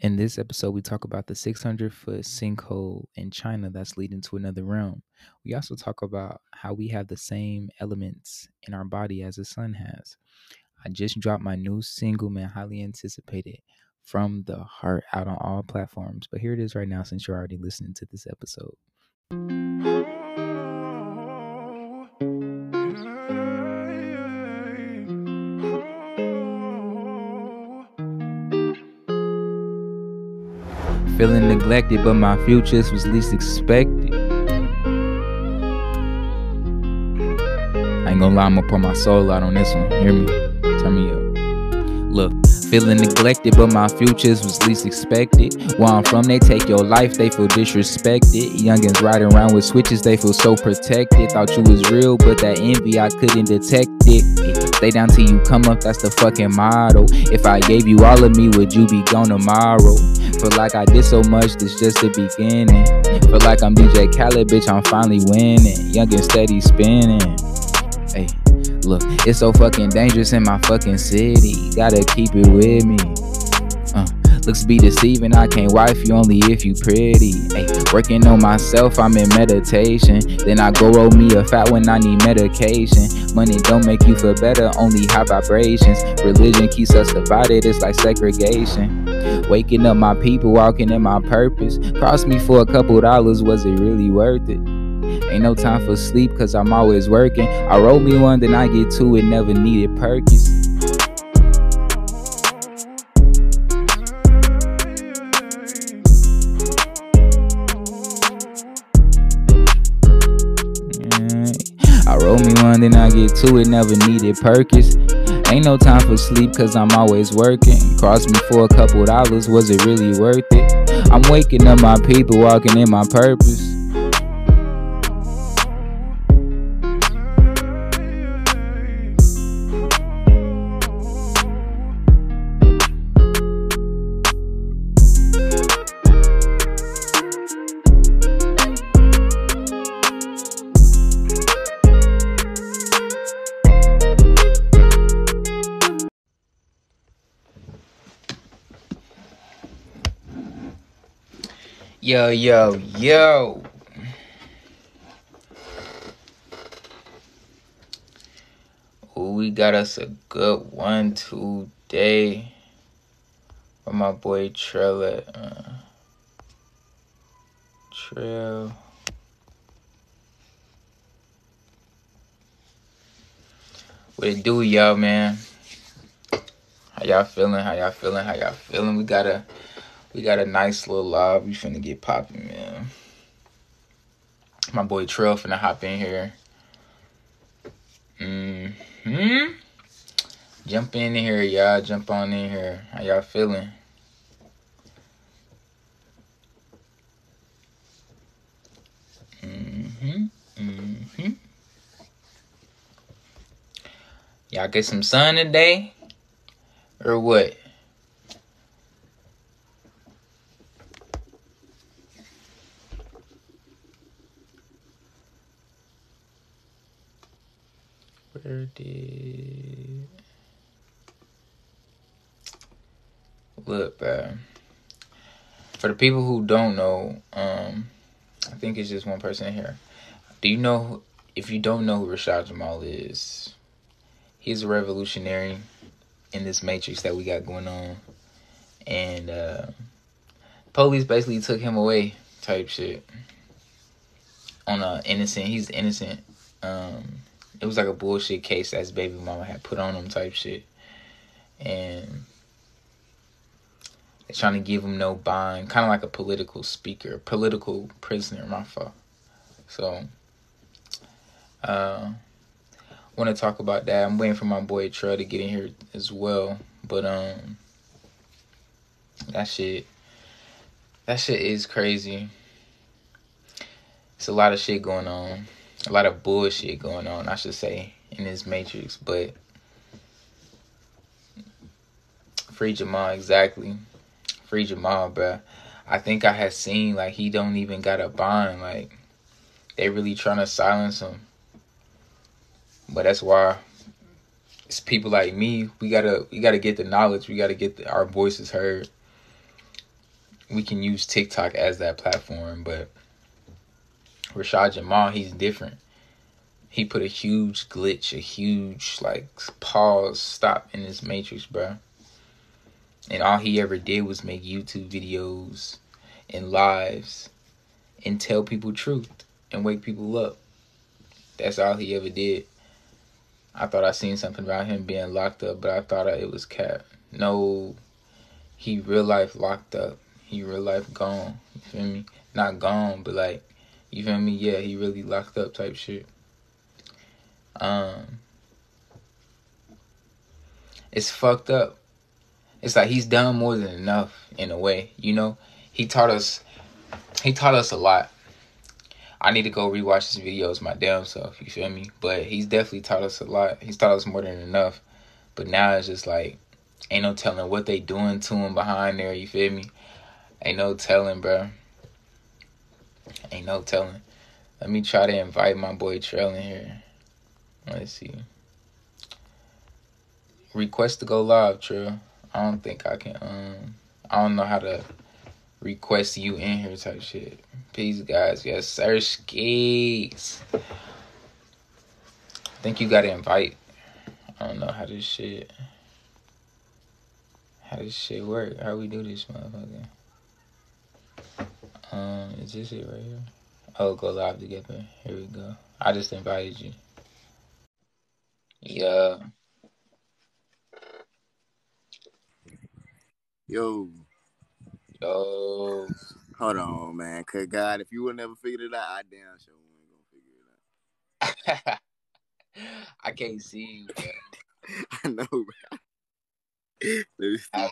In this episode, we talk about the 600 foot sinkhole in China that's leading to another realm. We also talk about how we have the same elements in our body as the sun has. I just dropped my new single, man, highly anticipated from the heart out on all platforms. But here it is right now since you're already listening to this episode. Feeling neglected, but my futures was least expected. I ain't gonna lie, I'm gonna pour my soul out on this one. Hear me? Turn me up. Look, feeling neglected, but my futures was least expected. Where I'm from, they take your life, they feel disrespected. Youngins riding around with switches, they feel so protected. Thought you was real, but that envy, I couldn't detect it. Stay down till you come up, that's the fucking motto. If I gave you all of me, would you be gone tomorrow? Feel like I did so much, this just the beginning. Feel like I'm DJ Khaled, bitch, I'm finally winning. Young and steady spinning. Hey, look, it's so fucking dangerous in my fucking city. Gotta keep it with me. Uh, looks be deceiving, I can't wife you only if you pretty. Hey, working on myself, I'm in meditation. Then I go roll me a fat when I need medication. Money don't make you feel better, only high vibrations. Religion keeps us divided, it's like segregation. Waking up my people, walking in my purpose. Cost me for a couple dollars, was it really worth it? Ain't no time for sleep, cause I'm always working. I roll me one, then I get two, it never needed Perkins. I roll me one, then I get two, it never needed Perkins. Ain't no time for sleep, cause I'm always working. Cost me for a couple dollars, was it really worth it? I'm waking up my people, walking in my purpose. Yo, yo, yo. Ooh, we got us a good one today from my boy Trell uh, Trail. What it do, y'all, man? How y'all feeling? How y'all feeling? How y'all feeling? We got a we got a nice little live. We finna get popping, man. My boy Trail finna hop in here. Mm-hmm. Jump in here, y'all. Jump on in here. How y'all feeling? Mm-hmm. Mm-hmm. Y'all get some sun today? Or what? Where did look, bro? For the people who don't know, um, I think it's just one person here. Do you know? If you don't know who Rashad Jamal is, he's a revolutionary in this matrix that we got going on, and uh, police basically took him away, type shit. On a innocent, he's innocent. Um, it was like a bullshit case that his baby mama had put on him type shit. And they're trying to give him no bond, kind of like a political speaker, political prisoner, my fault. So, uh, want to talk about that. I'm waiting for my boy Trey to get in here as well. But, um, that shit, that shit is crazy. It's a lot of shit going on a lot of bullshit going on, I should say, in this matrix. But free Jamal, exactly. Free Jamal, bruh. I think I had seen like he don't even got a bond. Like they really trying to silence him. But that's why it's people like me. We gotta we gotta get the knowledge. We gotta get the, our voices heard. we can use TikTok as that platform, but Rashad Jamal, he's different. He put a huge glitch, a huge like pause, stop in this matrix, bro. And all he ever did was make YouTube videos and lives and tell people truth and wake people up. That's all he ever did. I thought I seen something about him being locked up, but I thought it was cap. No, he real life locked up. He real life gone. You feel me? Not gone, but like, you feel me? Yeah, he really locked up type shit. Um, it's fucked up. It's like he's done more than enough in a way, you know. He taught us. He taught us a lot. I need to go rewatch his videos my damn self. You feel me? But he's definitely taught us a lot. He's taught us more than enough. But now it's just like ain't no telling what they doing to him behind there. You feel me? Ain't no telling, bro. Ain't no telling. Let me try to invite my boy Trail in here. Let's see. Request to go live, Trail. I don't think I can. Um, I don't know how to request you in here type shit. Peace, guys. Yes, sir. Skates. I think you gotta invite. I don't know how this shit. How this shit work? How we do this, motherfucker? Um, is this it right here? Oh, go live together. Here we go. I just invited you. Yeah. Yo. Yo. Hold on, man. Cause God, if you would never figured it out, I damn sure ain't gonna figure it out. I can't see you, bro. I know.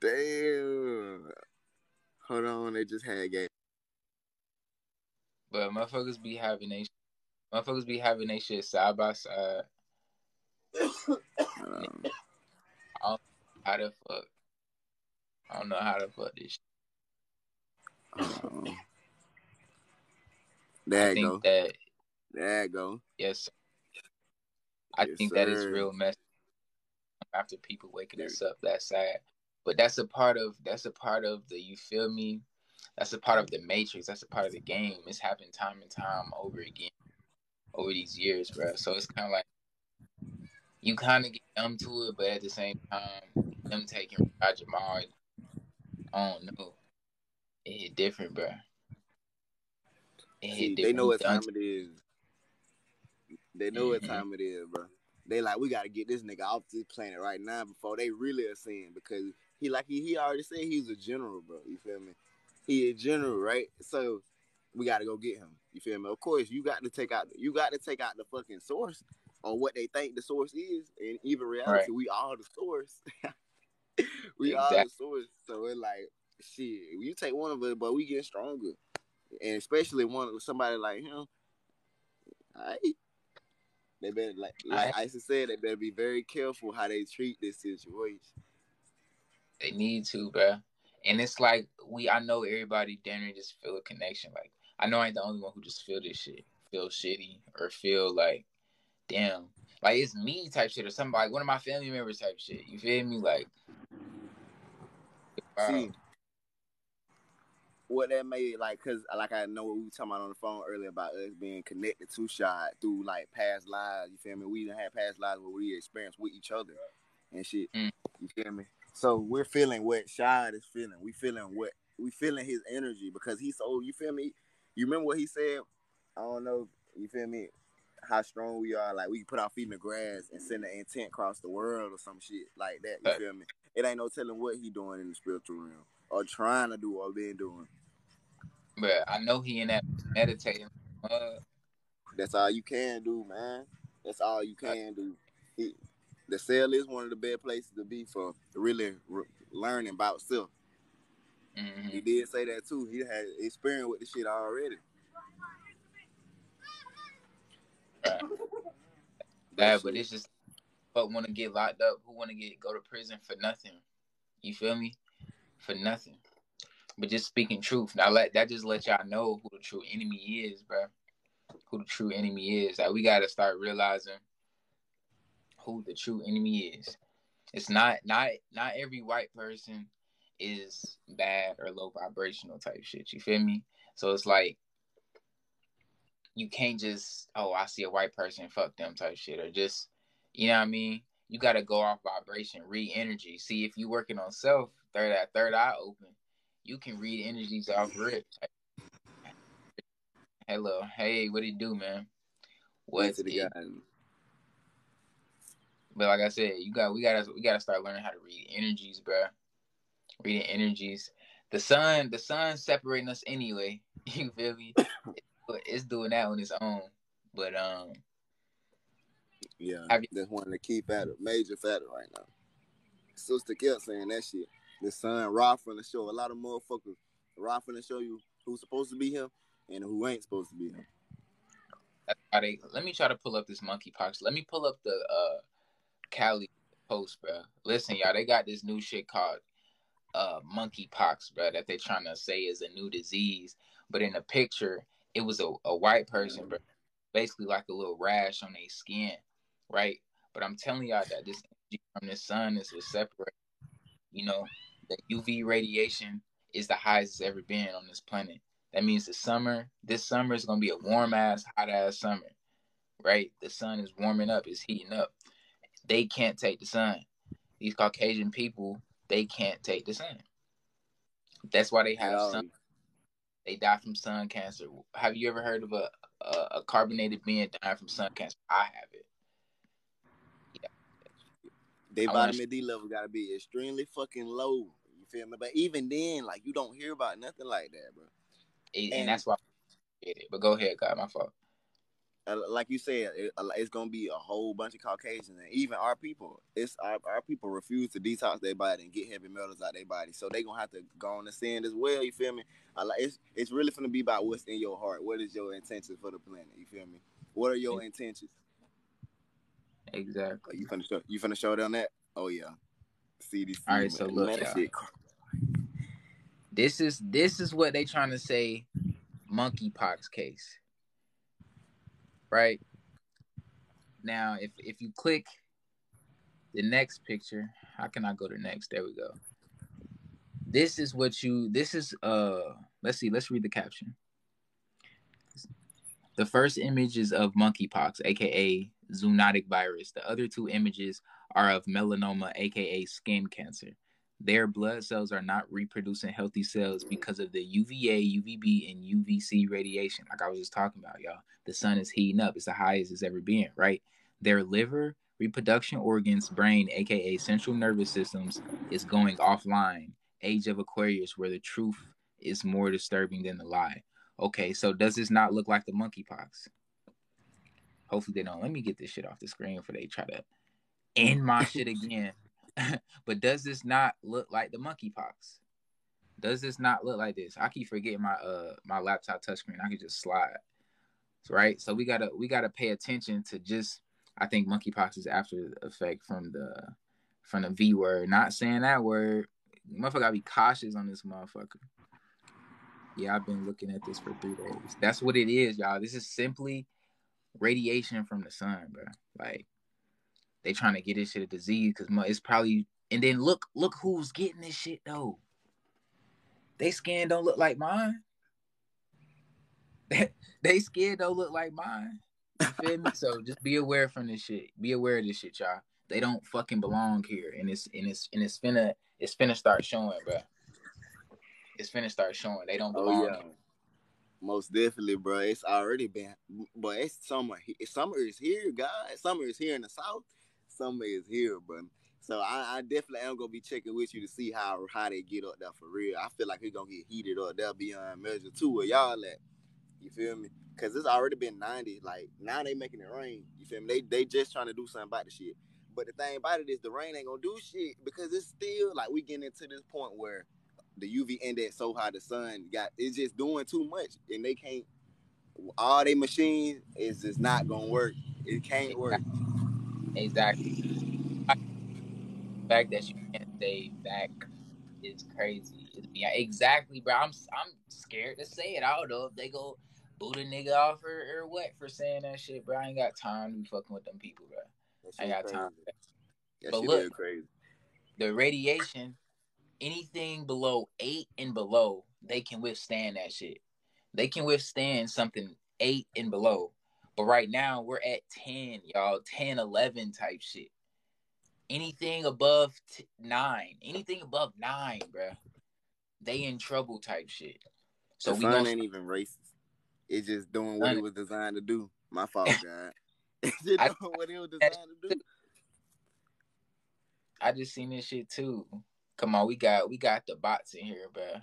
Damn. Hold on, they just had game. But motherfuckers be having they motherfuckers be having they shit side by side. Um, I don't know how the fuck. I don't know how to fuck this. Um, there you go. That, there go. Yes. Sir. I yes, think sir. that is real mess. After people waking us up that sad, but that's a part of that's a part of the you feel me? That's a part of the matrix. That's a part of the game. It's happened time and time over again over these years bro. So it's kind of like you kind of get numb to it but at the same time them taking Rashad Jamal I don't know. It hit different bro. It See, they know what time it is. They know mm-hmm. what time it is bro. They like we got to get this nigga off this planet right now before they really are seeing because he like he, he already said he's a general, bro. You feel me? He a general, right? So we got to go get him. You feel me? Of course, you got to take out you got to take out the fucking source on what they think the source is, and even reality, right. we all the source. we exactly. all the source. So it's like shit. You take one of it, but we get stronger, and especially one somebody like him. I they better like like I, Isa said, they better be very careful how they treat this situation. They need to, bro. And it's like we, I know everybody down there just feel a connection. Like I know I ain't the only one who just feel this shit, feel shitty, or feel like, damn, like it's me type shit, or somebody, like one of my family members type shit. You feel me? Like, wow. see, what that made like, cause like I know what we were talking about on the phone earlier about us being connected to Shad through like past lives. You feel me? We didn't have past lives where we experienced with each other and shit. Mm. You feel me? So we're feeling what Shad is feeling. We feeling what we feeling his energy because he's so you feel me? You remember what he said? I don't know, you feel me? How strong we are, like we put our feet in the grass and send the intent across the world or some shit like that. You feel me? It ain't no telling what he doing in the spiritual realm or trying to do or been doing. But I know he in that meditating. Uh, That's all you can do, man. That's all you can do. He, the cell is one of the best places to be for really re- learning about self. Mm-hmm. He did say that too. He had experience with the shit already. Right. Yeah, but it's just but want to get locked up, who want to get go to prison for nothing. You feel me? For nothing. But just speaking truth. Now let that just let y'all know who the true enemy is, bro. Who the true enemy is. Like we gotta start realizing who the true enemy is. It's not not not every white person is bad or low vibrational type shit. You feel me? So it's like you can't just oh I see a white person fuck them type shit or just you know what I mean. You got to go off vibration, read energy. See if you working on self, third that third eye open, you can read energies off rip. Hello, hey, what do you do, man? What's it? But like I said, you got we gotta we gotta start learning how to read energies, bro. Reading energies. The sun, the sun separating us anyway. You feel me? it's doing that on its own. But um, yeah, that's one of the key factor, major factor right now. Sister kept saying that shit. The sun, raw from the show. A lot of motherfuckers raw from the show you who's supposed to be him and who ain't supposed to be him. They, let me try to pull up this monkey monkeypox. Let me pull up the uh Cali post, bro. Listen, y'all, they got this new shit called uh monkeypox, bro, that they're trying to say is a new disease. But in the picture, it was a, a white person, bro, basically like a little rash on their skin, right? But I'm telling y'all that this from the sun is a separate. You know, the UV radiation is the highest it's ever been on this planet. That means the summer, this summer is gonna be a warm ass, hot ass summer, right? The sun is warming up, it's heating up. They can't take the sun. These Caucasian people, they can't take the sun. That's why they have sun. They die from sun cancer. Have you ever heard of a a, a carbonated being dying from sun cancer? I have it. Yeah. They vitamin D level got to be extremely fucking low. You feel me? But even then, like you don't hear about nothing like that, bro. and, and that's why. But go ahead, God. My fault. Uh, like you said, it, it's gonna be a whole bunch of Caucasians, and even our people. It's our, our people refuse to detox their body and get heavy metals out of their body, so they gonna have to go on the sand as well. You feel me? I like it's it's really gonna be about what's in your heart. What is your intention for the planet? You feel me? What are your intentions? Exactly. You finna show you finna show down that? Oh yeah. CDC. All right, so look, this is this is what they trying to say. Monkeypox case right? Now, if if you click the next picture, how can I go to next? There we go. This is what you this is uh let's see, let's read the caption. The first image is of monkeypox, aka zoonotic virus. The other two images are of melanoma, aka skin cancer. Their blood cells are not reproducing healthy cells mm. because of the UVA, UVB, and UVC radiation. Like I was just talking about, y'all. The sun is heating up. It's the highest it's ever been, right? Their liver, reproduction organs, brain, aka central nervous systems, is going offline. Age of Aquarius, where the truth is more disturbing than the lie. Okay, so does this not look like the monkeypox? Hopefully they don't. Let me get this shit off the screen before they try to end my shit again. but does this not look like the monkeypox? Does this not look like this? I keep forgetting my uh my laptop touchscreen. I can just slide. Right? So we gotta we gotta pay attention to just I think monkeypox is after effect from the from the V word. Not saying that word. Motherfucker gotta be cautious on this motherfucker. Yeah, I've been looking at this for three days. That's what it is, y'all. This is simply radiation from the sun, bro. Like they trying to get this shit a disease because it's probably. And then look, look who's getting this shit though. They skin don't look like mine. they skin don't look like mine. You feel me? So just be aware from this shit. Be aware of this shit, y'all. They don't fucking belong here, and it's and it's and it's finna it's finna start showing, bro. It's finna start showing. They don't oh, belong. Oh, yeah. Here. Most definitely, bro. It's already been, but it's summer. Summer is here, guys. Summer is here in the south summer is here, bro. So I, I, definitely am gonna be checking with you to see how how they get up there for real. I feel like it's gonna get heated up there beyond measure too. Where y'all at? You feel me? Cause it's already been 90. Like now they making it rain. You feel me? They they just trying to do something about the shit. But the thing about it is the rain ain't gonna do shit because it's still like we getting into this point where the UV index so high the sun got it's just doing too much and they can't all they machines is just not gonna work. It can't work. Exactly. The fact that you can't say back is crazy. Yeah, exactly, bro. I'm I'm scared to say it. I don't know if they go boot a nigga off or, or what for saying that shit, bro. I ain't got time to be fucking with them people, bro. I got crazy. time. That but look, crazy. the radiation anything below eight and below, they can withstand that shit. They can withstand something eight and below. But right now we're at 10, y'all, 10, 11 type shit. Anything above t- nine, anything above nine, bruh, they in trouble type shit. So the we sun ain't even racist. It's just doing what it was designed to do. My fault, God. it's just doing what it was designed to do. I just seen this shit too. Come on, we got we got the bots in here, bro.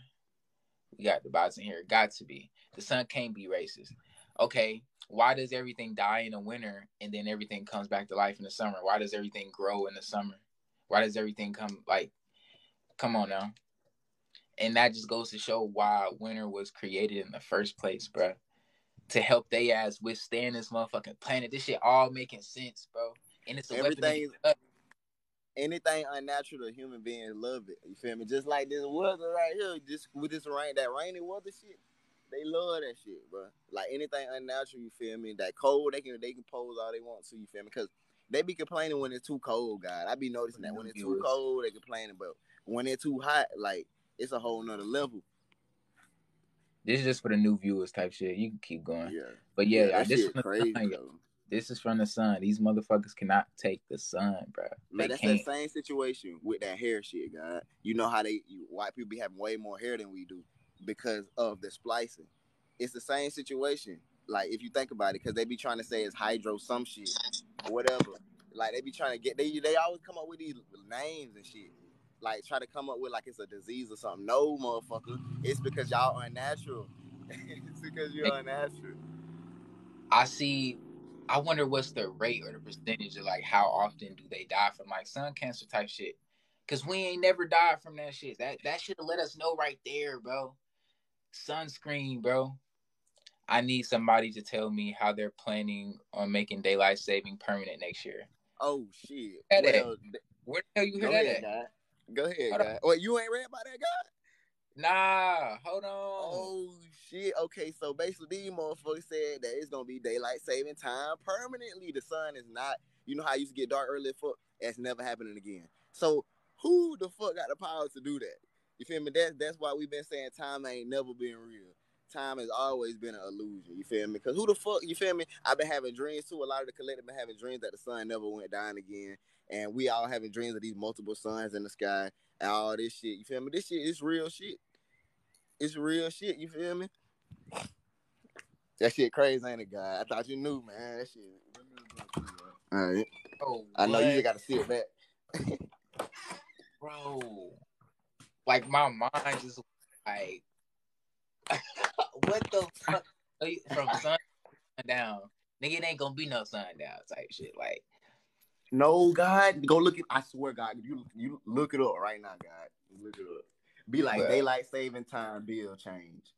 We got the bots in here. Got to be. The sun can't be racist. Okay, why does everything die in the winter and then everything comes back to life in the summer? Why does everything grow in the summer? Why does everything come like come on now? And that just goes to show why winter was created in the first place, bro. To help they ass withstand this motherfucking planet. This shit all making sense, bro. And it's a everything anything unnatural to human beings love it. You feel me? Just like this weather right here, just with this rain, that rainy weather shit, they love that shit, bro. Like anything unnatural, you feel me? That cold, they can they can pose all they want to, you feel me? Because they be complaining when it's too cold, God. I be noticing that when it's too cold, they complaining, but when it's too hot, like it's a whole nother level. This is just for the new viewers type shit. You can keep going. Yeah. But yeah, yeah this is crazy. This is from the sun. These motherfuckers cannot take the sun, bro. Man, that's can't. the same situation with that hair shit, God. You know how they you, white people be having way more hair than we do because of the splicing. It's the same situation. Like if you think about it, because they be trying to say it's hydro some shit, whatever. Like they be trying to get they they always come up with these names and shit. Like try to come up with like it's a disease or something. No, motherfucker. It's because y'all unnatural. it's because you're unnatural. I see I wonder what's the rate or the percentage of like how often do they die from like sun cancer type shit? Cause we ain't never died from that shit. That that should have let us know right there, bro. Sunscreen, bro. I need somebody to tell me how they're planning on making daylight saving permanent next year. Oh shit! Well, Where the hell you hear that ahead, at? Go ahead, guy. Wait, you ain't read about that guy? Nah, hold on. Oh shit. Okay, so basically these motherfuckers said that it's gonna be daylight saving time permanently. The sun is not, you know how I used to get dark early fuck? That's never happening again. So who the fuck got the power to do that? You feel me? That's that's why we've been saying time ain't never been real. Time has always been an illusion. You feel me? Because who the fuck? You feel me? I've been having dreams too. A lot of the collective been having dreams that the sun never went down again, and we all having dreams of these multiple suns in the sky and all this shit. You feel me? This shit is real shit it's real shit. You feel me? That shit crazy, ain't it, guy? I thought you knew, man. That shit. All right. Oh, I know you got to see it back, bro. Like my mind is like, what the fuck? From sun down, nigga, it ain't gonna be no sun down type shit. Like, no, God, go look at. I swear, God, you you look it up right now, God. Look it up. Be like daylight saving time bill change.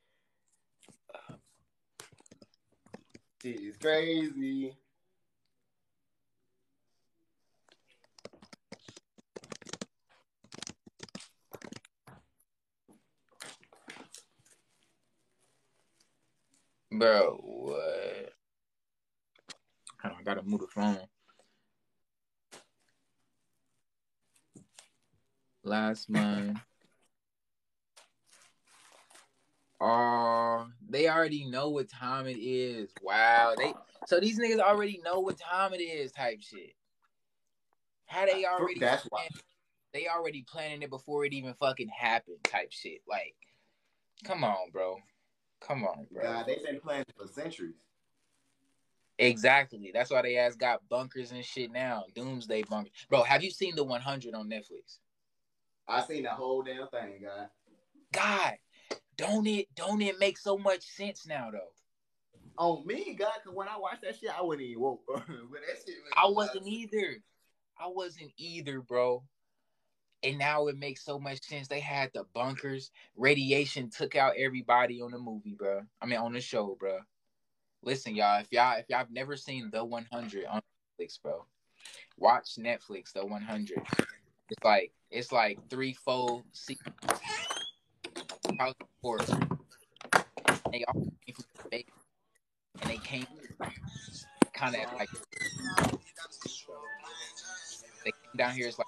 Shit is crazy. Bro, what? I gotta move the phone. Last month. Oh, they already know what time it is. Wow. They so these niggas already know what time it is type shit. How they already That's why. they already planning it before it even fucking happened type shit. Like, come on, bro. Come on, bro. God, they've been planning for centuries. Exactly. That's why they ass got bunkers and shit now. Doomsday bunkers. Bro, have you seen the 100 on Netflix? I seen the whole damn thing, God. God, don't it don't it make so much sense now though? On me, God, because when I watched that shit, I wasn't even woke. but that shit I wasn't either. I wasn't either, bro. And now it makes so much sense. They had the bunkers. Radiation took out everybody on the movie, bro. I mean, on the show, bro. Listen, y'all. If y'all if y'all have never seen the 100 on Netflix, bro, watch Netflix. The 100. It's like it's like three, four house before. They all came from the and they came kind of like they came down here as like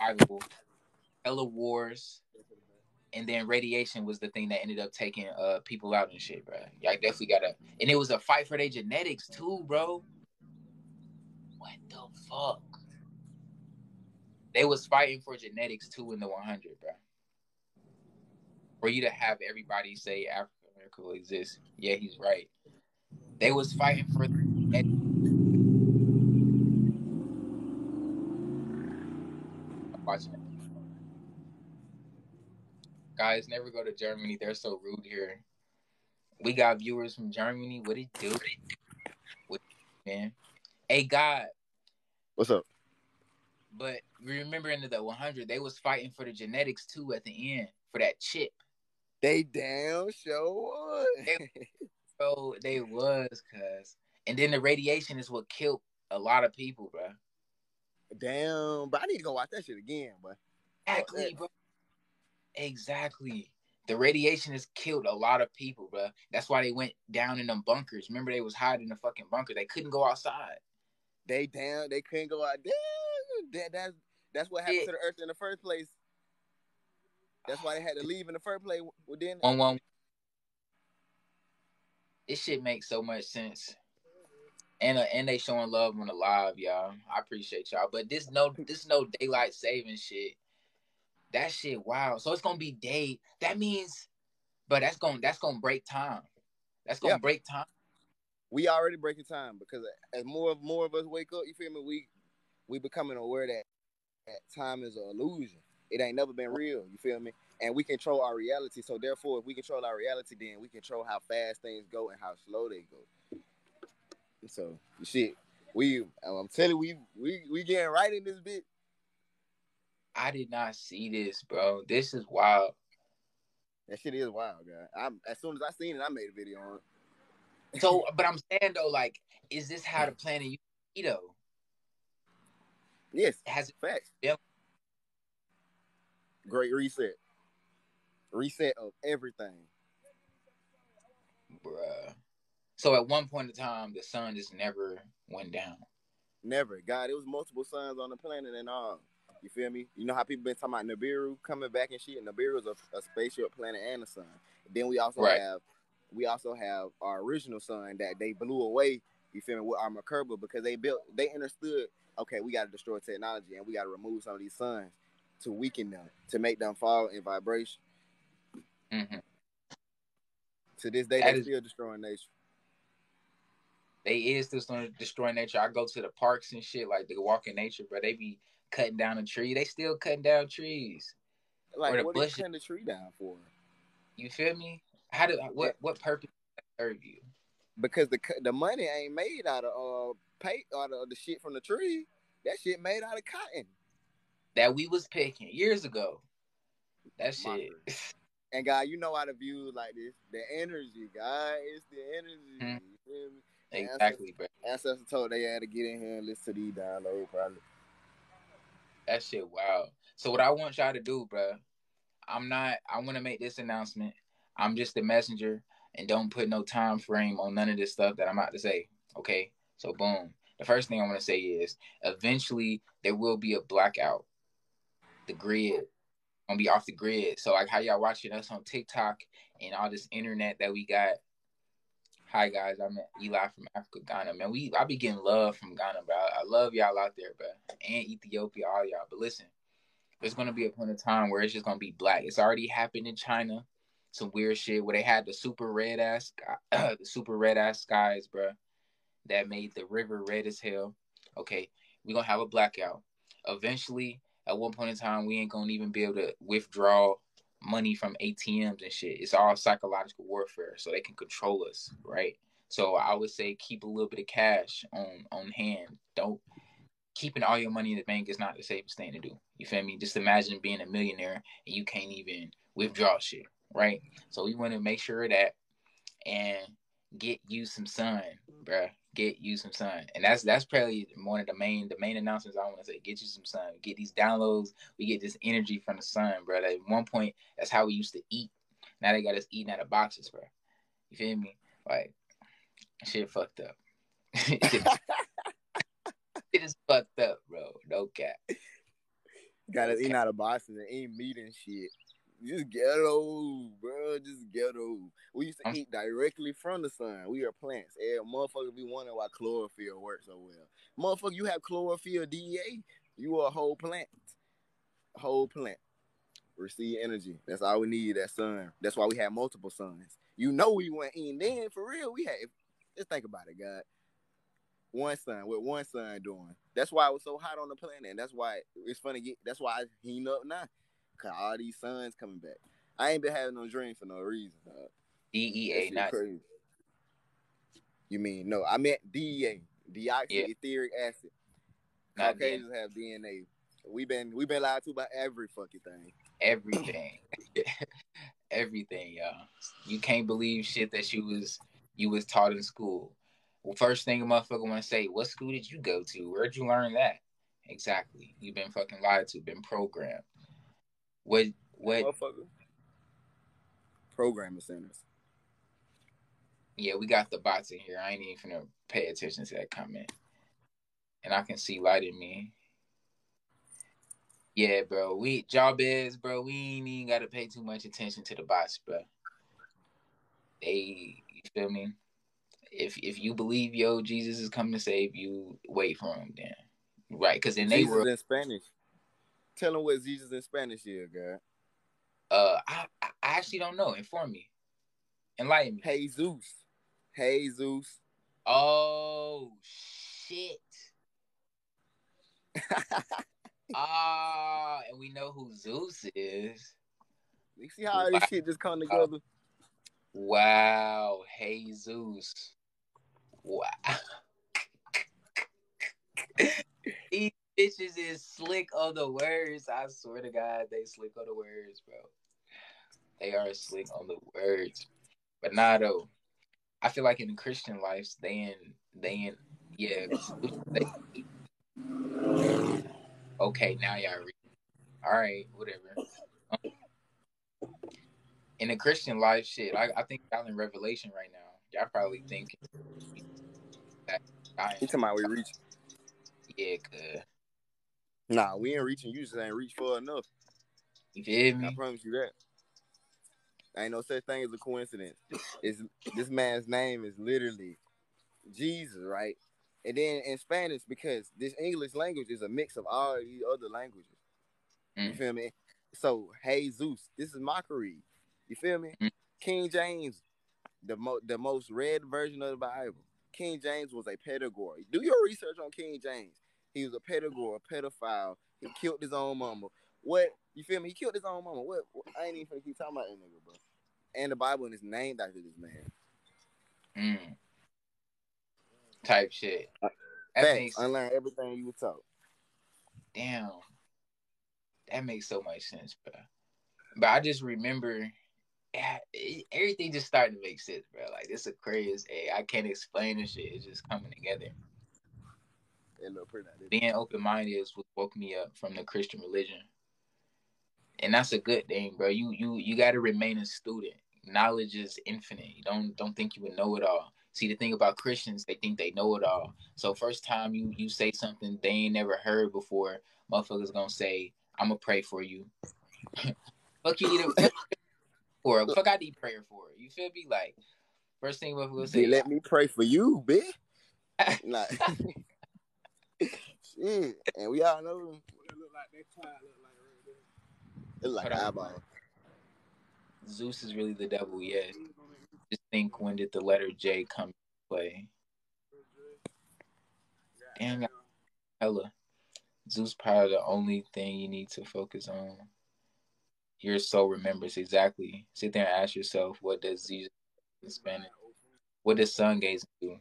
survival hella wars, and then radiation was the thing that ended up taking uh people out and shit, bro. Y'all definitely gotta, and it was a fight for their genetics too, bro. What the fuck? They was fighting for genetics too in the 100, bro. For you to have everybody say Africa America will exist, yeah, he's right. They was fighting for. I'm watching it. Guys, never go to Germany. They're so rude here. We got viewers from Germany. What it do? What, man? Hey, God. What's up? But remember in the 100, they was fighting for the genetics too at the end for that chip. They damn sure they, bro, they was, cuz. And then the radiation is what killed a lot of people, bro. Damn, but I need to go watch that shit again, bro. Exactly, bro. Exactly. The radiation has killed a lot of people, bro. That's why they went down in them bunkers. Remember, they was hiding in the fucking bunker. They couldn't go outside. They down. They couldn't go out. Damn. That, that's that's what happened yeah. to the Earth in the first place. That's why they had to leave in the first place. Within one one. This shit makes so much sense. And uh, and they showing love on the live, y'all. I appreciate y'all. But this no this no daylight saving shit that shit wow. So it's gonna be day. That means, but that's gonna that's gonna break time. That's gonna yeah. break time. We already breaking time because as more of more of us wake up, you feel me? We we becoming aware that, that time is an illusion. It ain't never been real. You feel me? And we control our reality. So therefore, if we control our reality, then we control how fast things go and how slow they go. So shit, we I'm telling you, we we we getting right in this bit. I did not see this, bro. This is wild. That shit is wild, guy. I'm as soon as I seen it, I made a video on it. so, but I'm saying though, like, is this how the planet used to be though? Yes. Has it facts. Been- Great reset. Reset of everything. Bruh. So at one point in time, the sun just never went down. Never. God, it was multiple suns on the planet and all. You feel me? You know how people been talking about Nibiru coming back and shit. Nibiru is a, a spaceship planet and a sun. Then we also right. have we also have our original sun that they blew away. You feel me with our Merkaba because they built they understood. Okay, we got to destroy technology and we got to remove some of these suns to weaken them to make them fall in vibration. Mm-hmm. To this day, they're still destroying nature. They is still destroy nature. I go to the parks and shit like the walk in nature, but they be cutting down a tree. They still cutting down trees. Like or the what bush. cutting the tree down for? You feel me? How do what what purpose serve you? Because the the money ain't made out of uh pay out of the shit from the tree. That shit made out of cotton. That we was picking years ago. That shit. and God, you know how to view like this. The energy, God, it's the energy. Hmm. You feel me? Exactly, bro. Ancestor told they had to get in here and listen to these downloads, probably. That shit wow. So what I want y'all to do, bro, I'm not. I want to make this announcement. I'm just the messenger, and don't put no time frame on none of this stuff that I'm about to say. Okay. So boom. The first thing I want to say is, eventually there will be a blackout. The grid gonna be off the grid. So like how y'all watching us on TikTok and all this internet that we got Hi guys, I'm Eli from Africa, Ghana. Man, we I be getting love from Ghana, bro. I love y'all out there, bro, and Ethiopia, all y'all. But listen, there's gonna be a point of time where it's just gonna be black. It's already happened in China, some weird shit where they had the super red ass, the super red ass skies, bro, that made the river red as hell. Okay, we're gonna have a blackout. Eventually, at one point in time, we ain't gonna even be able to withdraw money from ATMs and shit. It's all psychological warfare, so they can control us, right? So I would say keep a little bit of cash on on hand. Don't keeping all your money in the bank is not the safest thing to do. You feel me? Just imagine being a millionaire and you can't even withdraw shit, right? So we want to make sure that and get you some sun, bruh get you some sun. And that's that's probably one of the main the main announcements I want to say. Get you some sun. Get these downloads. We get this energy from the sun, bro. At one point, that's how we used to eat. Now they got us eating out of boxes, bro. You feel me? Like shit fucked up. it is fucked up, bro. No cap. Got to eat out of boxes and ain't meat and shit. Just ghetto, bro. Just ghetto. We used to eat directly from the sun. We are plants. Yeah, motherfucker be wondering why chlorophyll works so well. Motherfucker, you have chlorophyll DEA. You are a whole plant. Whole plant. Receive energy. That's all we need. That sun. That's why we have multiple suns. You know we went in then for real. We had. Just think about it, God. One sun. with one sun doing? That's why it was so hot on the planet. And that's why it's funny. Get, that's why I heat up now. Cause all these sons coming back. I ain't been having no dream for no reason. Dog. DEA, not crazy. You mean no? I meant DEA, deoxyetheric yeah. acid. Not Caucasians have DNA. We've been we've been lied to about every fucking thing. Everything, everything, y'all. You can't believe shit that you was you was taught in school. Well, first thing a motherfucker want to say, what school did you go to? Where'd you learn that? Exactly. You've been fucking lied to, been programmed. What what programming centers. Yeah, we got the bots in here. I ain't even gonna pay attention to that comment. And I can see light in me. Yeah, bro. We job is, bro. We ain't even gotta pay too much attention to the bots, bro. They you feel me? If if you believe yo Jesus is coming to save you, wait for him then. Right, because then they were in Spanish. Tell them what Jesus in Spanish is, God. Uh, I, I actually don't know. Inform me. Enlighten me. Jesus. Jesus. Oh shit. Ah, and we know who Zeus is. You see how wow. this shit just come together? Wow, Jesus. Wow. bitches is slick on the words. I swear to God, they slick on the words, bro. They are slick on the words. But nah, though. I feel like in the Christian lives, they in they in yeah. They, okay, now y'all read. All right, whatever. Um, in the Christian life, shit, I, I think y'all in Revelation right now. Y'all probably think that. Talking about we reach? Yeah, good. Nah, we ain't reaching. You just ain't reach far enough. You feel me? I promise you that. Ain't no such thing as a coincidence. Is this man's name is literally Jesus, right? And then in Spanish, because this English language is a mix of all these other languages. Mm. You feel me? So hey Zeus, this is mockery. You feel me? Mm. King James, the mo- the most read version of the Bible. King James was a pedagogue. Do your research on King James. He was a pedagogue, a pedophile. He killed his own mama. What you feel me? He killed his own mama. What? what I ain't even gonna keep talking about that nigga, bro. And the Bible is named after this man. Mm. Type shit. Uh, Facts. Unlearn everything you were taught. Damn. That makes so much sense, bro. But I just remember everything just starting to make sense, bro. Like this is crazy. Hey, I can't explain this shit. It's just coming together being open minded is what woke me up from the Christian religion, and that's a good thing, bro. You you you got to remain a student. Knowledge is infinite. You don't don't think you would know it all. See, the thing about Christians, they think they know it all. So first time you you say something they ain't never heard before, motherfuckers gonna say, "I'm gonna pray for you." fuck you either or fuck I need prayer for. It. You feel me? Like first thing motherfuckers say, "Let me pray for you, bitch." like. Shit, and we all know what it look like. That cloud look like right there. It's like eyeball. Zeus is really the devil, yeah. Just think when did the letter J come into play? Damn, hella. Zeus probably the only thing you need to focus on. Your soul remembers exactly. Sit there and ask yourself, what does Zeus in Spanish? What does sun gaze do?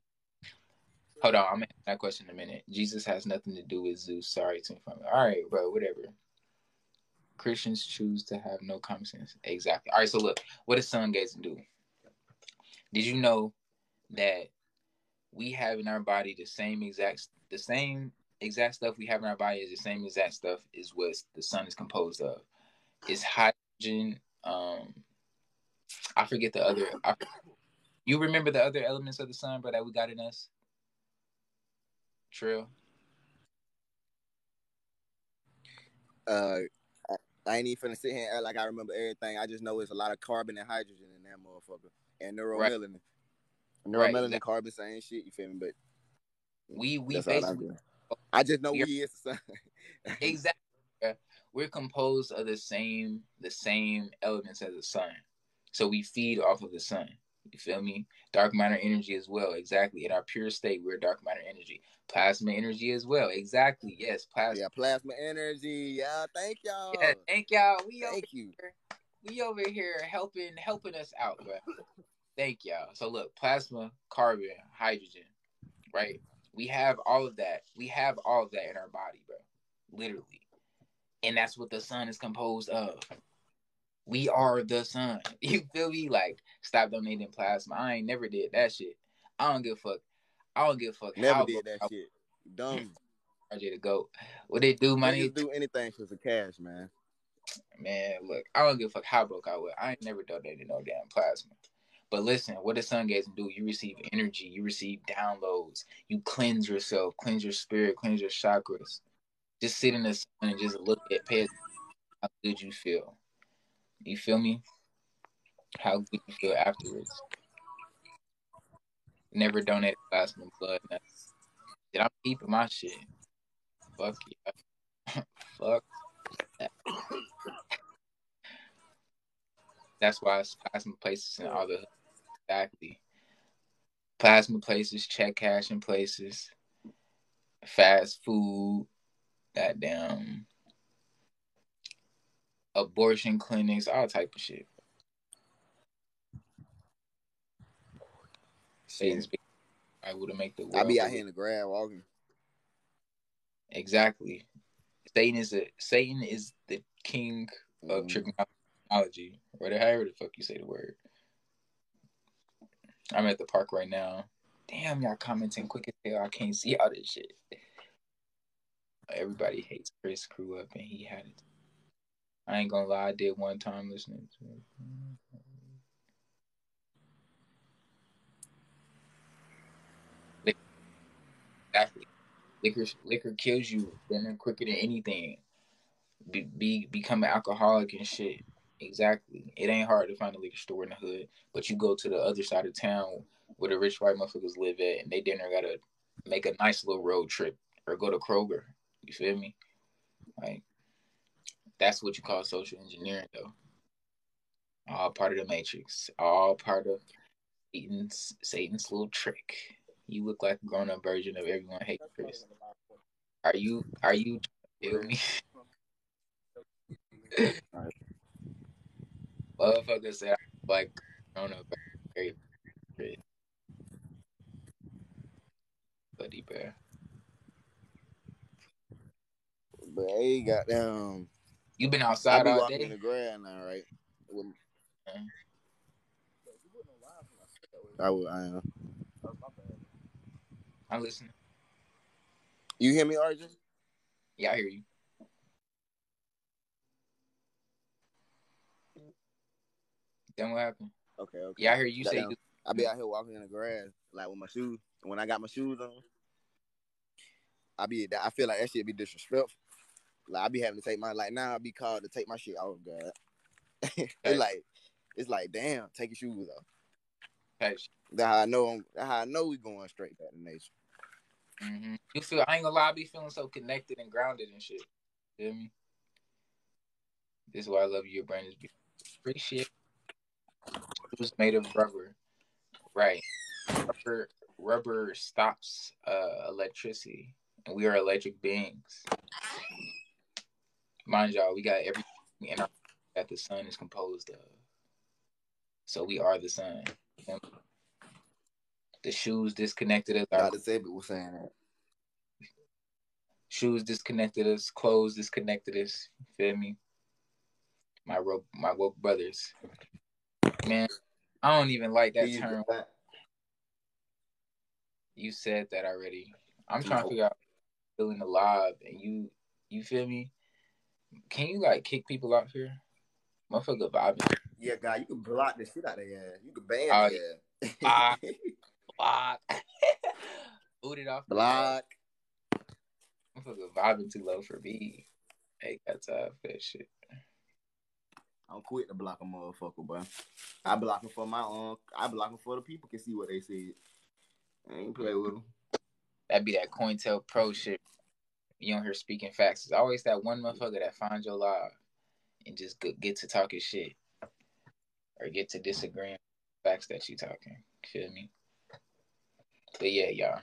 Hold on, I'm gonna that question in a minute. Jesus has nothing to do with Zeus. Sorry to inform you. All right, bro, whatever. Christians choose to have no common sense. Exactly. All right, so look, what does sun gazing do? Did you know that we have in our body the same exact the same exact stuff we have in our body is the same exact stuff is what the sun is composed of. It's hydrogen. Um, I forget the other. I, you remember the other elements of the sun, bro, that we got in us? True. Uh, I, I ain't even finna sit here like I remember everything. I just know it's a lot of carbon and hydrogen in that motherfucker, and neuromelanin. Right. Neuromelanin right, and carbon, same shit. You feel me? But we we basically. I just know we is the sun. exactly. We're composed of the same the same elements as the sun, so we feed off of the sun. You feel me? Dark matter energy as well. Exactly. In our pure state, we're dark matter energy. Plasma energy as well. Exactly. Yes. Plasma. Yeah. Plasma energy. Yeah. Thank y'all. Yeah. Thank y'all. We thank you. Here, we over here helping helping us out, bro. thank y'all. So look, plasma, carbon, hydrogen, right? We have all of that. We have all of that in our body, bro. Literally. And that's what the sun is composed of. We are the sun. You feel me? Like, stop donating plasma. I ain't never did that shit. I don't give a fuck. I don't give a fuck. Never did that shit. Dumb. RJ to go. What they do, money? do anything for the cash, man. Man, look, I don't give a fuck how broke I was. I ain't never donated no damn plasma. But listen, what does sun gazing do? You receive energy, you receive downloads, you cleanse yourself, cleanse your spirit, cleanse your chakras. Just sit in the sun and just look at pay how good you feel. You feel me? How good you feel afterwards. Never donate plasma blood. Did I'm keeping my shit. Fuck yeah. Fuck that. That's why it's plasma places in all the exactly. Plasma places, check cashing places, fast food, goddamn abortion clinics, all type of shit. Satan's I would have make the world. I be out here in the grass walking. Exactly. Satan is a Satan is the king of mm. trigonometry, or however the fuck you say the word. I'm at the park right now. Damn, y'all commenting quick as hell. I can't see all this shit. Everybody hates Chris screw up, and he had it. I ain't gonna lie, I did one time listening to it. Exactly. Liquor, liquor kills you then quicker than anything. Be, be become an alcoholic and shit. Exactly. It ain't hard to find a liquor store in the hood, but you go to the other side of town where the rich white motherfuckers live at, and they dinner gotta make a nice little road trip or go to Kroger. You feel me? Like that's what you call social engineering, though. All part of the matrix. All part of Satan's Satan's little trick. You look like a grown up version of everyone hates Chris. Are you? Are you? Feel me? Motherfucker said like grown up very Chris. Buddy bear. But hey, goddamn. You been outside all day. in the grass now, right? With, I will. I am. I'm listening. You hear me, Arjun? Yeah, I hear you. Then what happened? Okay, okay. Yeah, I hear you say. You... I be out here walking in the grass, like with my shoes. When I got my shoes on, I be. I feel like that shit be disrespectful. Like I be having to take my like now I be called to take my shit off, God. it's like it's like damn, take your shoes off. Hey. That's how I know I'm, that's how I know we going straight back to nature. Mm-hmm. You feel I ain't gonna lie, I be feeling so connected and grounded and shit. You feel me? This is why I love you. Your brain is beautiful. Appreciate it was made of rubber. Right. Rubber rubber stops uh electricity and we are electric beings mind y'all, we got everything in our that the sun is composed of. So we are the sun. The shoes disconnected us. Dr. Sebi was saying that. Shoes disconnected us. Clothes disconnected us. You feel me? My rope, my woke brothers. Man, I don't even like that term. That. You said that already. I'm trying to figure out feeling alive, and you, you feel me? Can you like kick people out here? Motherfucker vibing. Yeah, guy, you can block the shit out of ass. You can ban uh, their Block. block. Boot it off. Block. Motherfucker vibing too low for me. Hey, got time for that shit. I'm quick to block a motherfucker, bro. I block him for my own. I block him for the people can see what they see. I ain't play with them. That'd be that COINTELPRO shit. You don't hear speaking facts. It's always that one motherfucker that finds your live and just get to talking shit or get to disagreeing facts that you talking. Feel me? But yeah, y'all.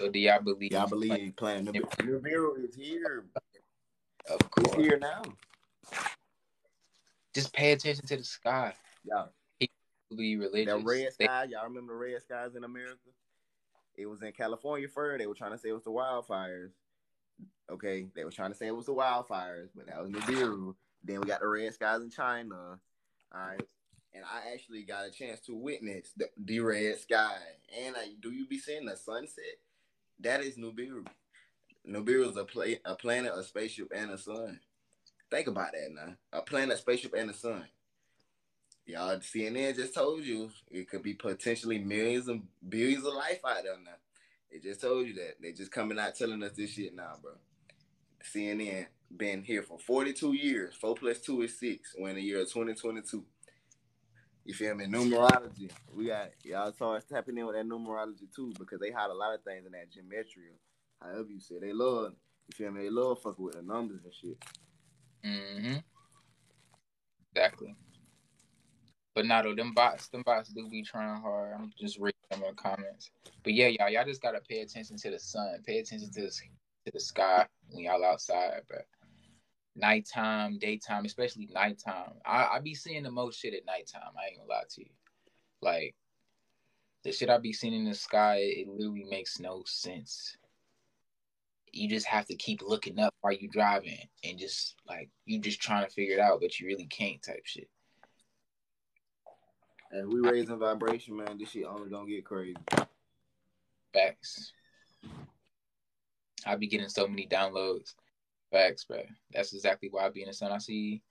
So do y'all believe? Y'all believe playing the Nibiru is here. Of course, it's here now. Just pay attention to the sky. Yeah, be religious. The red sky. Y'all remember the red skies in America? It was in California first. They were trying to say it was the wildfires. Okay, they were trying to say it was the wildfires, but that was Nibiru. Then we got the red skies in China. All right, and I actually got a chance to witness the, the red sky. And I, do you be seeing the sunset? That is Nibiru. Nibiru is a, play, a planet, a spaceship, and a sun. Think about that now. A planet, spaceship, and a sun. Y'all, CNN just told you it could be potentially millions and billions of life out there now. They just told you that. They just coming out telling us this shit now, bro. CNN been here for 42 years. 4 plus 2 is 6. We're in the year of 2022. You feel me? Numerology. We got y'all start tapping in with that numerology too because they hide a lot of things in that gematria. However you say they love you feel me? They love fucking with the numbers and shit. Mm-hmm. Exactly. But not all them bots, them bots do be trying hard. I'm just reading the comments. But yeah, y'all, y'all just gotta pay attention to the sun. Pay attention to the, to the sky when y'all outside, but nighttime, daytime, especially nighttime. I, I be seeing the most shit at nighttime. I ain't gonna lie to you. Like the shit I be seeing in the sky, it literally makes no sense. You just have to keep looking up while you driving and just like you just trying to figure it out, but you really can't type shit. And we raising vibration, man. This shit only gonna get crazy. Facts. I be getting so many downloads. Facts, bro. That's exactly why I be in the sun. I see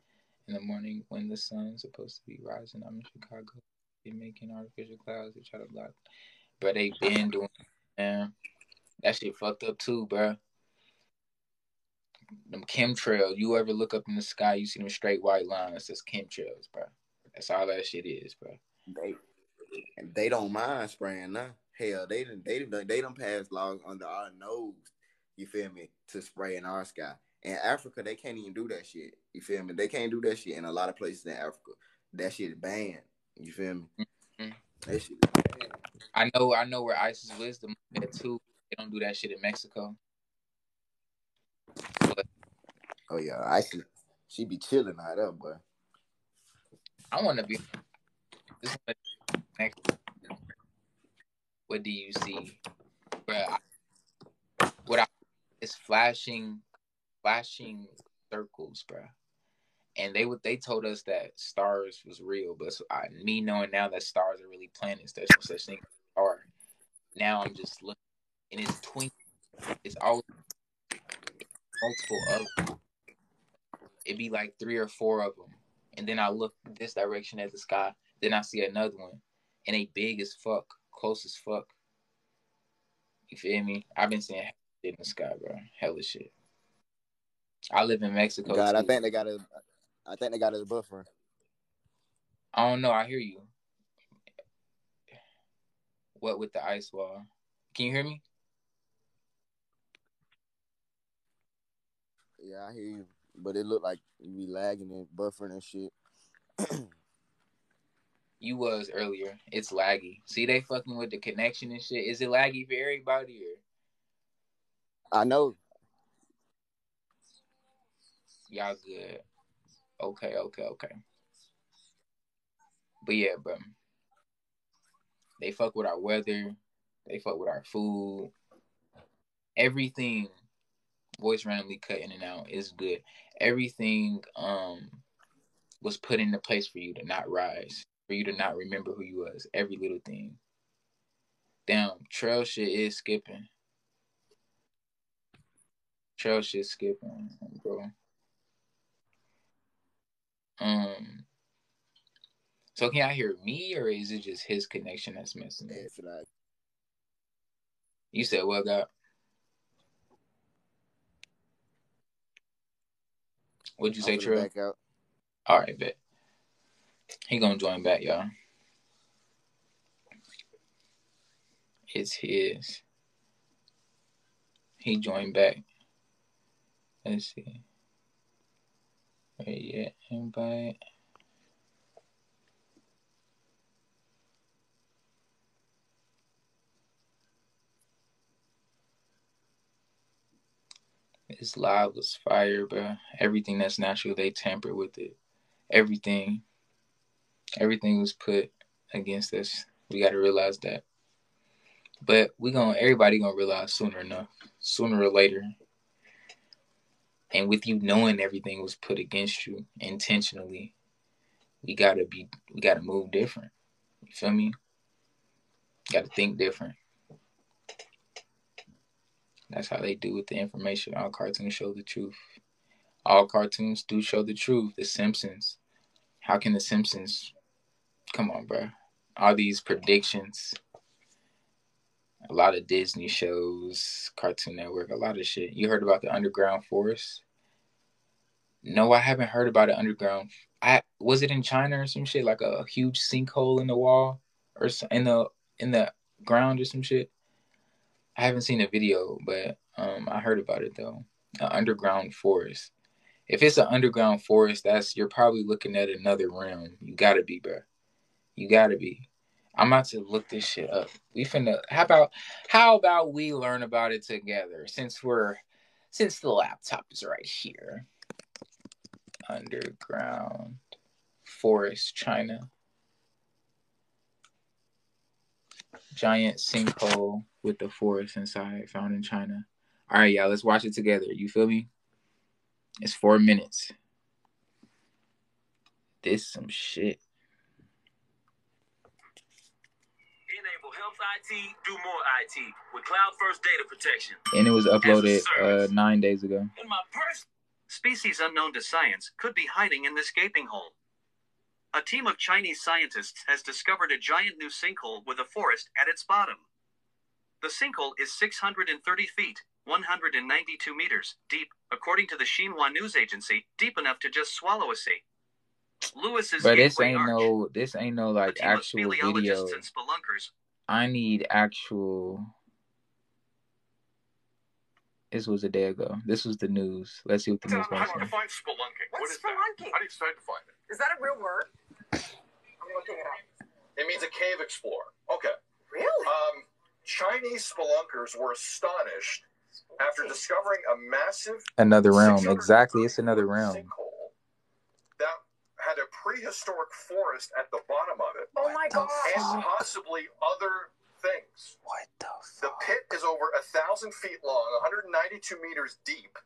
in the morning when the sun's supposed to be rising. I'm in Chicago. They're making artificial clouds to try to block. But they been doing man. That shit fucked up too, bro. Them chemtrails. You ever look up in the sky, you see them straight white lines. That's just chemtrails, bro. That's all that shit is, bro. They they don't mind spraying now. Hell, they didn't they didn't they don't pass laws under our nose. You feel me? To spray in our sky. In Africa, they can't even do that shit. You feel me? They can't do that shit in a lot of places in Africa. That shit is banned. You feel me? Mm-hmm. That shit I know I know where Isis Wisdom at too. They don't do that shit in Mexico. But, oh yeah, Isis she be chilling out up, boy. I wanna be what do you see? Bro, what I, is flashing flashing circles, bro. And they would they told us that stars was real, but so I, me knowing now that stars are really planets, there's no such thing star. Now I'm just looking, and it's twinkling. It's always multiple of. It'd be like three or four of them, and then I look this direction at the sky. Then I see another one, and they big as fuck, close as fuck. You feel me? I've been seeing in the sky, bro. Hella shit. I live in Mexico. God, too. I think they got a. I think they got a buffer. I don't know. I hear you. What with the ice wall? Can you hear me? Yeah, I hear you, but it looked like you be lagging and buffering and shit. you was earlier. It's laggy. See, they fucking with the connection and shit. Is it laggy for everybody or? I know Y'all good. Okay, okay, okay. But yeah, bro. They fuck with our weather. They fuck with our food. Everything voice randomly cut in and out is good. Everything um was put into place for you to not rise, you to not remember who you was. Every little thing. Damn, trail shit is skipping. Trail shit skipping, bro. Um. So can y'all hear me, or is it just his connection that's missing? you said, "Well, God." What'd you say, True? All right, bet. He gonna join back, y'all. It's his. He joined back. Let's see. Wait, yeah, invite. This live was fire, bro. Everything that's natural, they tampered with it. Everything. Everything was put against us. We gotta realize that. But we gonna everybody gonna realize sooner enough. Sooner or later. And with you knowing everything was put against you intentionally, we gotta be we gotta move different. You feel me? Gotta think different. That's how they do with the information. All cartoons show the truth. All cartoons do show the truth. The Simpsons. How can the Simpsons? Come on, bro. All these predictions. A lot of Disney shows, Cartoon Network, a lot of shit. You heard about the underground forest? No, I haven't heard about the underground. I was it in China or some shit like a huge sinkhole in the wall or in the in the ground or some shit. I haven't seen a video, but um, I heard about it though. An underground forest. If it's an underground forest, that's you're probably looking at another realm. You gotta be, bro. You gotta be. I'm about to look this shit up. We finna. How about how about we learn about it together? Since we're since the laptop is right here. Underground forest, China. Giant sinkhole with the forest inside, found in China. All right, y'all, let's watch it together. You feel me? It's four minutes. This some shit. IT do more IT with cloud first data protection. And it was uploaded uh, nine days ago. In my purse. Species unknown to science could be hiding in this gaping hole. A team of Chinese scientists has discovered a giant new sinkhole with a forest at its bottom. The sinkhole is 630 feet, 192 meters, deep, according to the Xinhua news agency, deep enough to just swallow a sea. Lewis's But this ain't arch, no this ain't no like actual video. I need actual this was a day ago. This was the news. Let's see what the news wants to Define spelunking. What's what is spelunking? That? How do you start to find it? Is that a real word? I'm looking it up. It means a cave explorer. Okay. Really? Um, Chinese spelunkers were astonished after discovering a massive another realm. Exactly, it's another realm. That had a prehistoric forest at the bottom of it. Oh my god! And possibly other things. What the? Fuck? The pit is over a thousand feet long, 192 meters deep,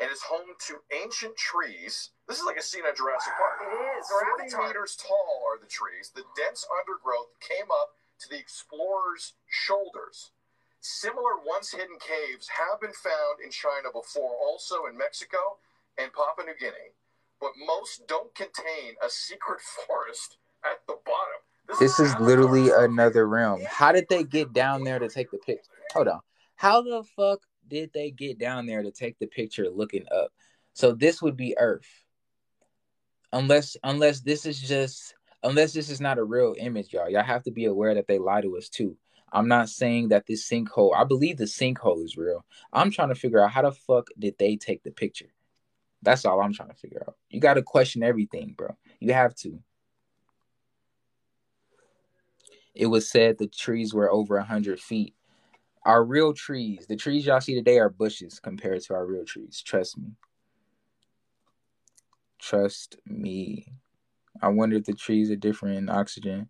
and is home to ancient trees. This is like a scene on Jurassic Park. It is. 40 meters tall are the trees. The dense undergrowth came up to the explorer's shoulders. Similar once hidden caves have been found in China before, also in Mexico and Papua New Guinea, but most don't contain a secret forest at the bottom. This, this is, is literally another realm. How did they get down there to take the picture? Hold on. How the fuck did they get down there to take the picture looking up? So this would be Earth. Unless unless this is just unless this is not a real image, y'all. Y'all have to be aware that they lie to us too. I'm not saying that this sinkhole, I believe the sinkhole is real. I'm trying to figure out how the fuck did they take the picture? That's all I'm trying to figure out. You got to question everything, bro. You have to. It was said the trees were over 100 feet. Our real trees, the trees y'all see today are bushes compared to our real trees. Trust me. Trust me. I wonder if the trees are different in oxygen.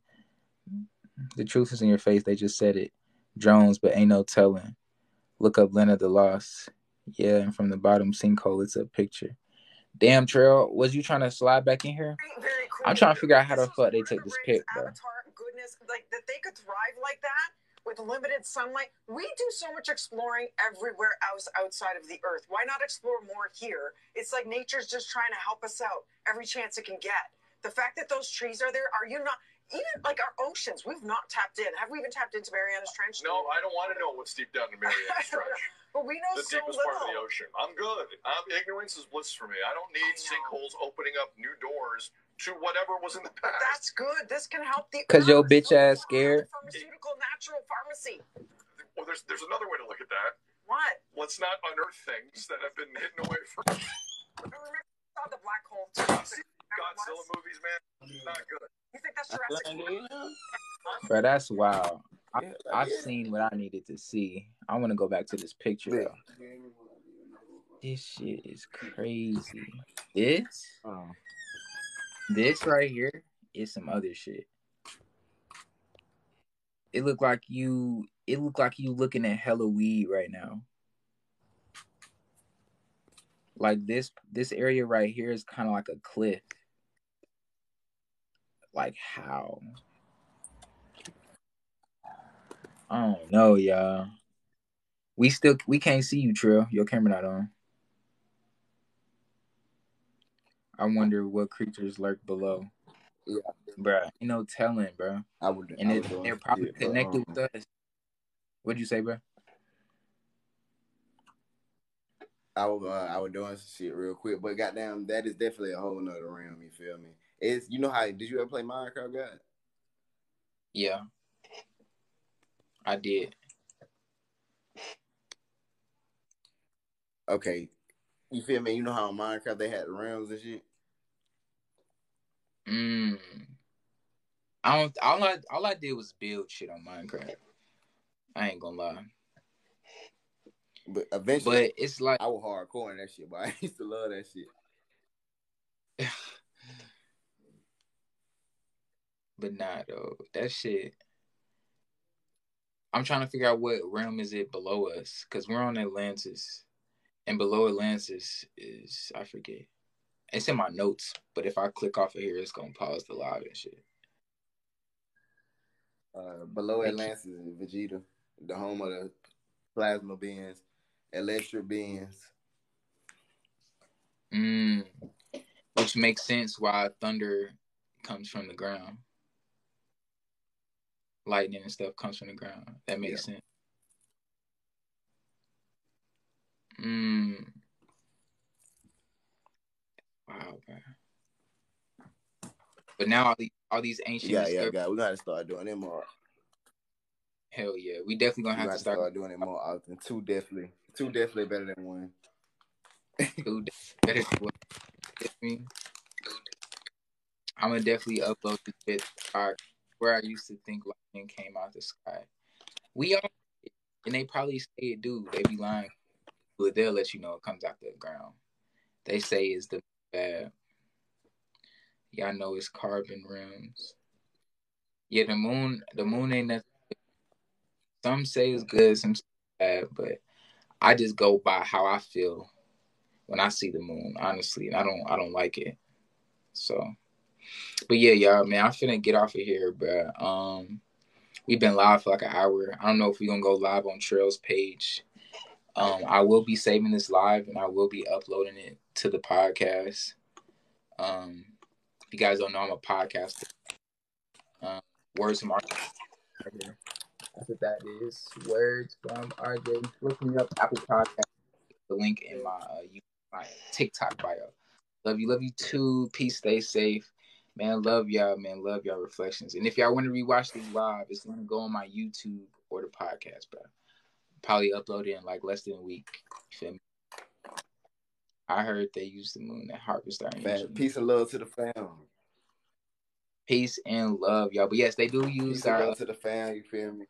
The truth is in your face. They just said it. Drones, but ain't no telling. Look up Lena the Lost. Yeah, and from the bottom sinkhole, it's a picture. Damn, Trail, was you trying to slide back in here? I'm trying to figure out how the fuck they take this pic, bro. Avatar goodness, like that they could thrive like that with limited sunlight. We do so much exploring everywhere else outside of the earth. Why not explore more here? It's like nature's just trying to help us out every chance it can get. The fact that those trees are there, are you not? Even like our oceans, we've not tapped in. Have we even tapped into Mariana's Trench? No, I don't want to know what's deep down in Mariana's Trench. but we know the so deepest little. part of the ocean. I'm good. Um, ignorance is bliss for me. I don't need sinkholes opening up new doors to whatever was in the past. That's good. This can help the. Cause your bitch So ass far, scared. Pharmaceutical natural pharmacy. well, there's there's another way to look at that. What? Let's not unearth things that have been hidden away from Remember saw the black hole. Godzilla movies, man. Not good. You think that's Jurassic? Bro, that's wild. I, Yeah, I've yeah. seen what I needed to see. I want to go back to this picture Yeah. though. This shit is crazy. This, Oh. this right here is some other shit. It look like you. It look like you looking at hella weed right now. Like this, this area right here is kind of like a cliff. Like how? I don't know, y'all. We still we can't see you, Trill. Your camera not on. I wonder what creatures lurk below. Yeah. Bruh, You know, telling, bruh. I would. And I it, they're probably but, connected um, with us. What'd you say, bruh? I was uh, I was doing some shit real quick, but goddamn, that is definitely a whole nother realm. You feel me? It's you know how did you ever play Minecraft, God? Yeah. I did. Okay, you feel me? You know how in Minecraft they had the realms and shit. Mm. I don't all I all I did was build shit on Minecraft. I ain't gonna lie. But eventually, But it's like I was hardcore in that shit. But I used to love that shit. But nah, though, that shit. I'm trying to figure out what realm is it below us, cause we're on Atlantis, and below Atlantis is I forget. It's in my notes, but if I click off of here, it's gonna pause the live and shit. Uh, below Atlantis is Vegeta, the home of the plasma beings, electric beings. Mm. Which makes sense why thunder comes from the ground. Lightning and stuff comes from the ground. That makes sense. Mm. Wow, man. But now all these all these ancient Yeah, yeah, yeah. We gotta start doing it more. hell yeah. We definitely gonna have gotta to start, start doing it more often. Two definitely, two definitely better than one. do better than me. I'm gonna definitely upload this bit uh, where I used to think lightning came out the sky. We all and they probably say it do. They be lying, but they'll let you know it comes out the ground. They say it's the bad. Y'all know it's carbon rims. Yeah, the moon. The moon ain't nothing. Some say it's good, some say bad, but I just go by how I feel when I see the moon. Honestly, and I don't. I don't like it. So, but yeah, y'all, man, I'm finna get off of here, bro. Um, we've been live for like an hour. I don't know if we're gonna go live on Trail's page. Um, I will be saving this live and I will be uploading it to the podcast. Um, if you guys don't know, I'm a podcaster. Um, words from RJ. That's what that is. Words from RJ. Look me up Apple Podcast. The link in my uh, my TikTok bio. Love you, love you too. Peace, stay safe. Man, love y'all, man. Love y'all reflections. And if y'all want to rewatch these live, it's gonna go on my YouTube or the podcast, bro. Probably upload it in like less than a week. Feel me? I heard they use the moon at Harvest Our Man, peace and love to the fam. Peace and love, y'all. But yes, they do use Peace our love to the fam. You feel me?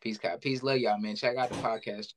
peace, God. Peace, love y'all, man. Check out the podcast.